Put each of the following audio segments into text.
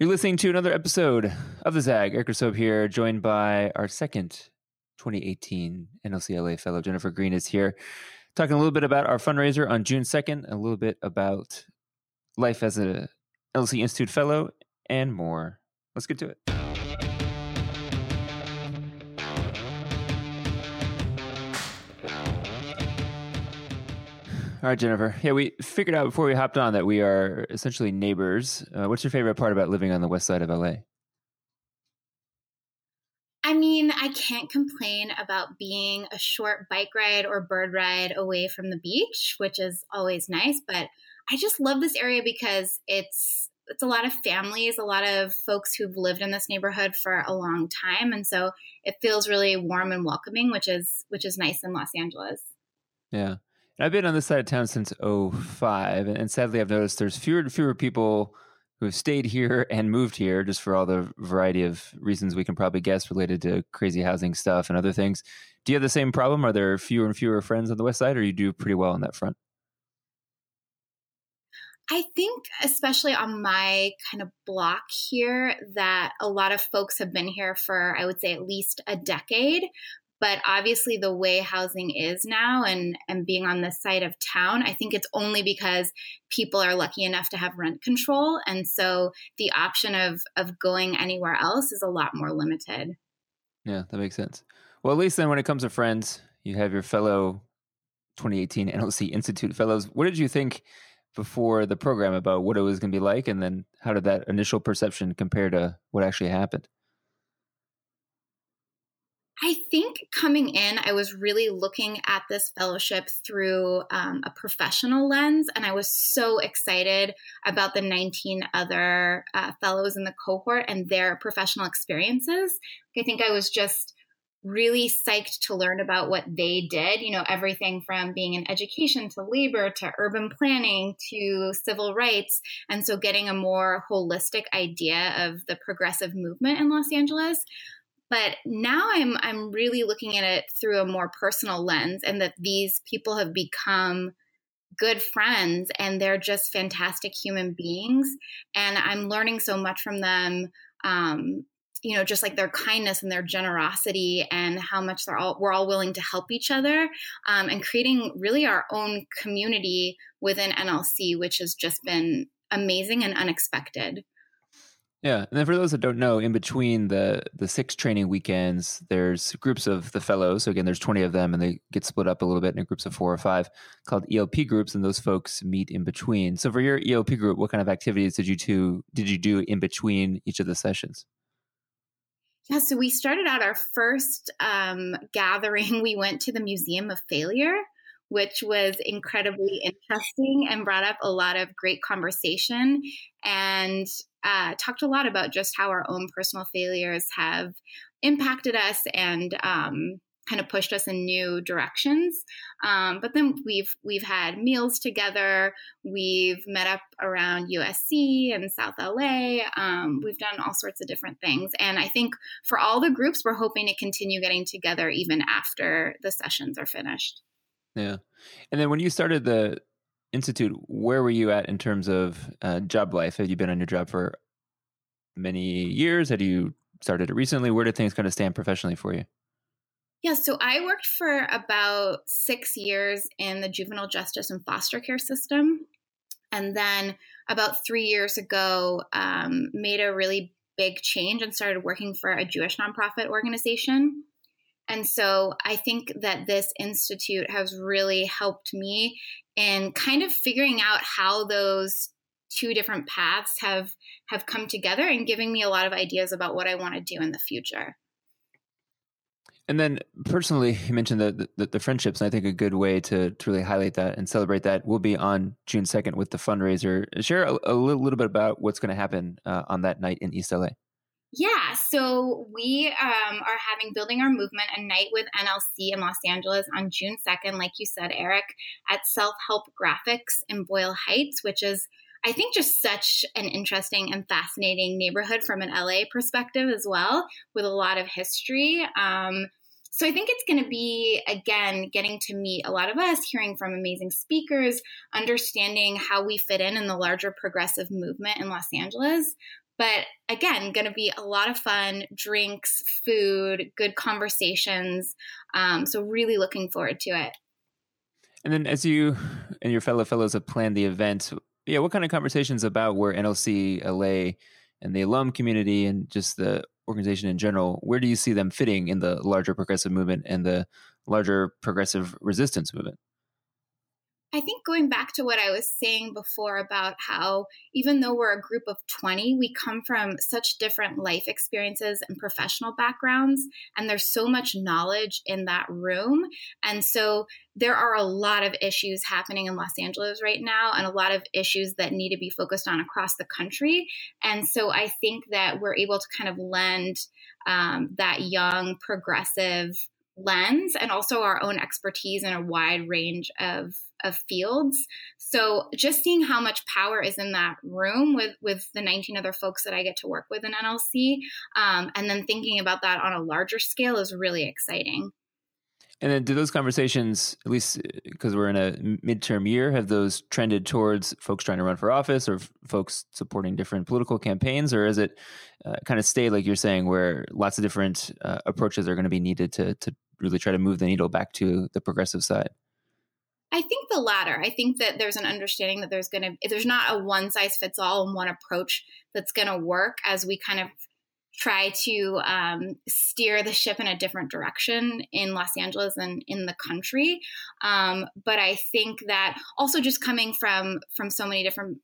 You're listening to another episode of the Zag. Eric Soap here, joined by our second 2018 NLCLA fellow Jennifer Green is here, talking a little bit about our fundraiser on June 2nd, a little bit about life as a LC Institute fellow, and more. Let's get to it. All right, Jennifer. Yeah, we figured out before we hopped on that we are essentially neighbors. Uh, what's your favorite part about living on the west side of LA? I mean, I can't complain about being a short bike ride or bird ride away from the beach, which is always nice. But I just love this area because it's it's a lot of families, a lot of folks who've lived in this neighborhood for a long time, and so it feels really warm and welcoming, which is which is nice in Los Angeles. Yeah. I've been on this side of town since 05, and sadly, I've noticed there's fewer and fewer people who have stayed here and moved here just for all the variety of reasons we can probably guess related to crazy housing stuff and other things. Do you have the same problem? Are there fewer and fewer friends on the west side, or you do pretty well on that front? I think, especially on my kind of block here, that a lot of folks have been here for, I would say, at least a decade. But obviously, the way housing is now and, and being on this side of town, I think it's only because people are lucky enough to have rent control. And so the option of, of going anywhere else is a lot more limited. Yeah, that makes sense. Well, at least then when it comes to friends, you have your fellow 2018 NLC Institute fellows. What did you think before the program about what it was going to be like? And then how did that initial perception compare to what actually happened? I think coming in, I was really looking at this fellowship through um, a professional lens, and I was so excited about the 19 other uh, fellows in the cohort and their professional experiences. I think I was just really psyched to learn about what they did. You know, everything from being in education to labor to urban planning to civil rights. And so getting a more holistic idea of the progressive movement in Los Angeles but now I'm I'm really looking at it through a more personal lens and that these people have become good friends and they're just fantastic human beings. And I'm learning so much from them um, you know just like their kindness and their generosity and how much they're all we're all willing to help each other um, and creating really our own community within nlc which has just been amazing and unexpected yeah, and then for those that don't know, in between the the six training weekends, there's groups of the fellows. So again, there's 20 of them, and they get split up a little bit into groups of four or five, called ELP groups, and those folks meet in between. So for your ELP group, what kind of activities did you two did you do in between each of the sessions? Yeah, so we started out our first um, gathering. We went to the Museum of Failure, which was incredibly interesting and brought up a lot of great conversation. And uh, talked a lot about just how our own personal failures have impacted us and um, kind of pushed us in new directions. Um, but then we've we've had meals together. We've met up around USC and South LA. Um, we've done all sorts of different things, and I think for all the groups, we're hoping to continue getting together even after the sessions are finished. Yeah, and then when you started the institute, where were you at in terms of uh, job life? Had you been on your job for many years? Had you started it recently? Where did things kind of stand professionally for you? Yeah, so I worked for about six years in the juvenile justice and foster care system. And then about three years ago, um, made a really big change and started working for a Jewish nonprofit organization. And so I think that this institute has really helped me in kind of figuring out how those two different paths have have come together and giving me a lot of ideas about what I want to do in the future. And then personally, you mentioned the, the, the friendships. And I think a good way to, to really highlight that and celebrate that will be on June 2nd with the fundraiser. Share a, a little, little, bit about what's going to happen uh, on that night in East LA. Yeah, so we um, are having Building Our Movement, a night with NLC in Los Angeles on June 2nd, like you said, Eric, at Self Help Graphics in Boyle Heights, which is, I think, just such an interesting and fascinating neighborhood from an LA perspective as well, with a lot of history. Um, so I think it's going to be, again, getting to meet a lot of us, hearing from amazing speakers, understanding how we fit in in the larger progressive movement in Los Angeles. But again, going to be a lot of fun, drinks, food, good conversations. Um, so, really looking forward to it. And then, as you and your fellow fellows have planned the event, yeah, what kind of conversations about where NLC LA and the alum community and just the organization in general, where do you see them fitting in the larger progressive movement and the larger progressive resistance movement? I think going back to what I was saying before about how even though we're a group of 20, we come from such different life experiences and professional backgrounds, and there's so much knowledge in that room. And so there are a lot of issues happening in Los Angeles right now, and a lot of issues that need to be focused on across the country. And so I think that we're able to kind of lend um, that young, progressive, lens and also our own expertise in a wide range of of fields. So just seeing how much power is in that room with with the 19 other folks that I get to work with in NLC, um, and then thinking about that on a larger scale is really exciting. And then, do those conversations, at least because uh, we're in a midterm year, have those trended towards folks trying to run for office or f- folks supporting different political campaigns, or is it uh, kind of stay like you're saying, where lots of different uh, approaches are going to be needed to to really try to move the needle back to the progressive side? I think the latter. I think that there's an understanding that there's going to there's not a one size fits all and one approach that's going to work as we kind of try to um, steer the ship in a different direction in Los Angeles and in the country. Um, but I think that also just coming from from so many different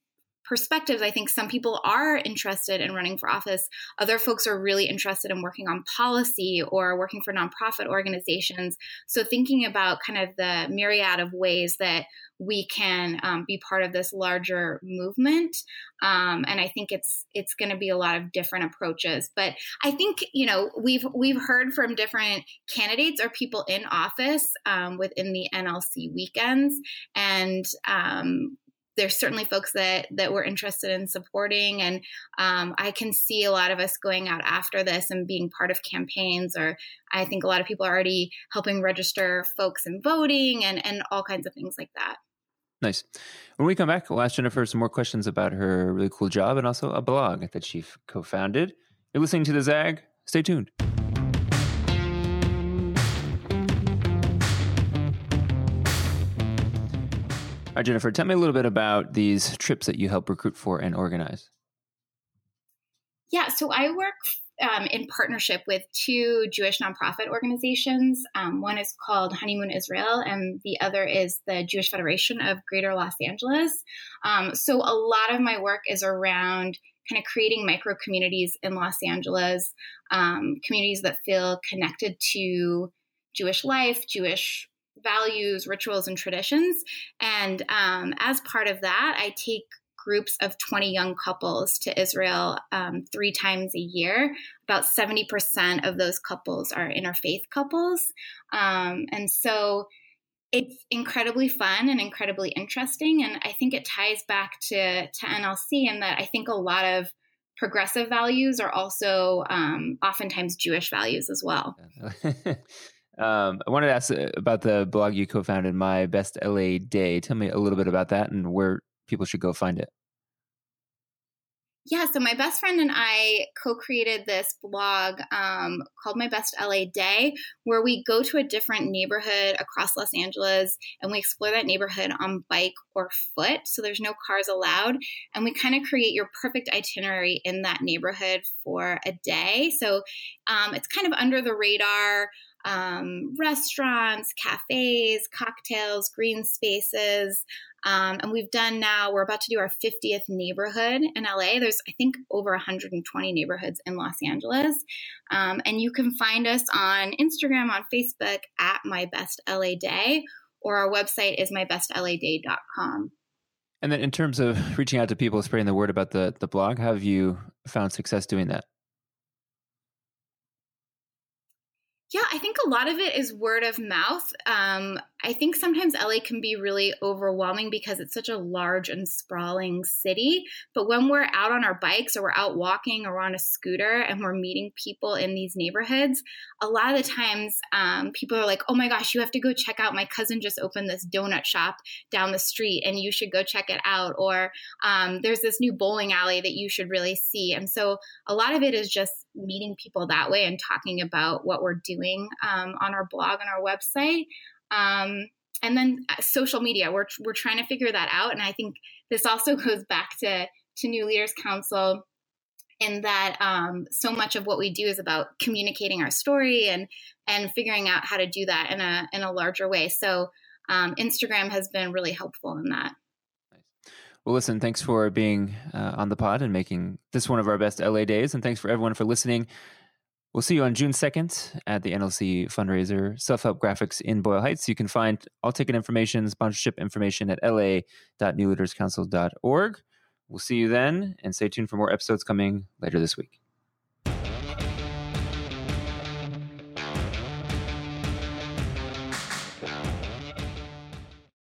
perspectives, I think some people are interested in running for office. Other folks are really interested in working on policy or working for nonprofit organizations. So, thinking about kind of the myriad of ways that we can um, be part of this larger movement, um, and I think it's it's going to be a lot of different approaches. But I think you know we've we've heard from different candidates or people in office um, within the NLC weekends, and um, there's certainly folks that that we're interested in supporting and um, i can see a lot of us going out after this and being part of campaigns or i think a lot of people are already helping register folks in voting and and all kinds of things like that. Nice. When we come back we'll ask jennifer some more questions about her really cool job and also a blog that she co-founded. You're listening to the zag. Stay tuned right, Jennifer, tell me a little bit about these trips that you help recruit for and organize. Yeah, so I work um, in partnership with two Jewish nonprofit organizations. Um, one is called Honeymoon Israel, and the other is the Jewish Federation of Greater Los Angeles. Um, so a lot of my work is around kind of creating micro communities in Los Angeles, um, communities that feel connected to Jewish life, Jewish values, rituals, and traditions. And um, as part of that, I take groups of 20 young couples to Israel um, three times a year. About 70% of those couples are interfaith couples. Um, and so it's incredibly fun and incredibly interesting. And I think it ties back to, to NLC in that I think a lot of progressive values are also um, oftentimes Jewish values as well. Um, I wanted to ask uh, about the blog you co-founded, My Best LA Day. Tell me a little bit about that and where people should go find it. Yeah, so my best friend and I co created this blog um, called My Best LA Day, where we go to a different neighborhood across Los Angeles and we explore that neighborhood on bike or foot. So there's no cars allowed. And we kind of create your perfect itinerary in that neighborhood for a day. So um, it's kind of under the radar um, restaurants, cafes, cocktails, green spaces. Um, and we've done now, we're about to do our 50th neighborhood in LA. There's, I think, over 120 neighborhoods in Los Angeles. Um, and you can find us on Instagram, on Facebook at My Best LA Day, or our website is mybestladay.com. And then in terms of reaching out to people, spreading the word about the, the blog, how have you found success doing that? Yeah, I think a lot of it is word of mouth. Um, I think sometimes LA can be really overwhelming because it's such a large and sprawling city. But when we're out on our bikes or we're out walking or on a scooter and we're meeting people in these neighborhoods, a lot of the times um, people are like, oh my gosh, you have to go check out. My cousin just opened this donut shop down the street and you should go check it out. Or um, there's this new bowling alley that you should really see. And so a lot of it is just meeting people that way and talking about what we're doing um, on our blog and our website. Um, and then uh, social media, we're, we're trying to figure that out. And I think this also goes back to, to New Leaders Council in that um, so much of what we do is about communicating our story and and figuring out how to do that in a in a larger way. So um, Instagram has been really helpful in that. Well, listen, thanks for being uh, on the pod and making this one of our best LA days. And thanks for everyone for listening. We'll see you on June 2nd at the NLC fundraiser, Self Help Graphics in Boyle Heights. You can find all ticket information, sponsorship information at la.newleaderscouncil.org. We'll see you then and stay tuned for more episodes coming later this week.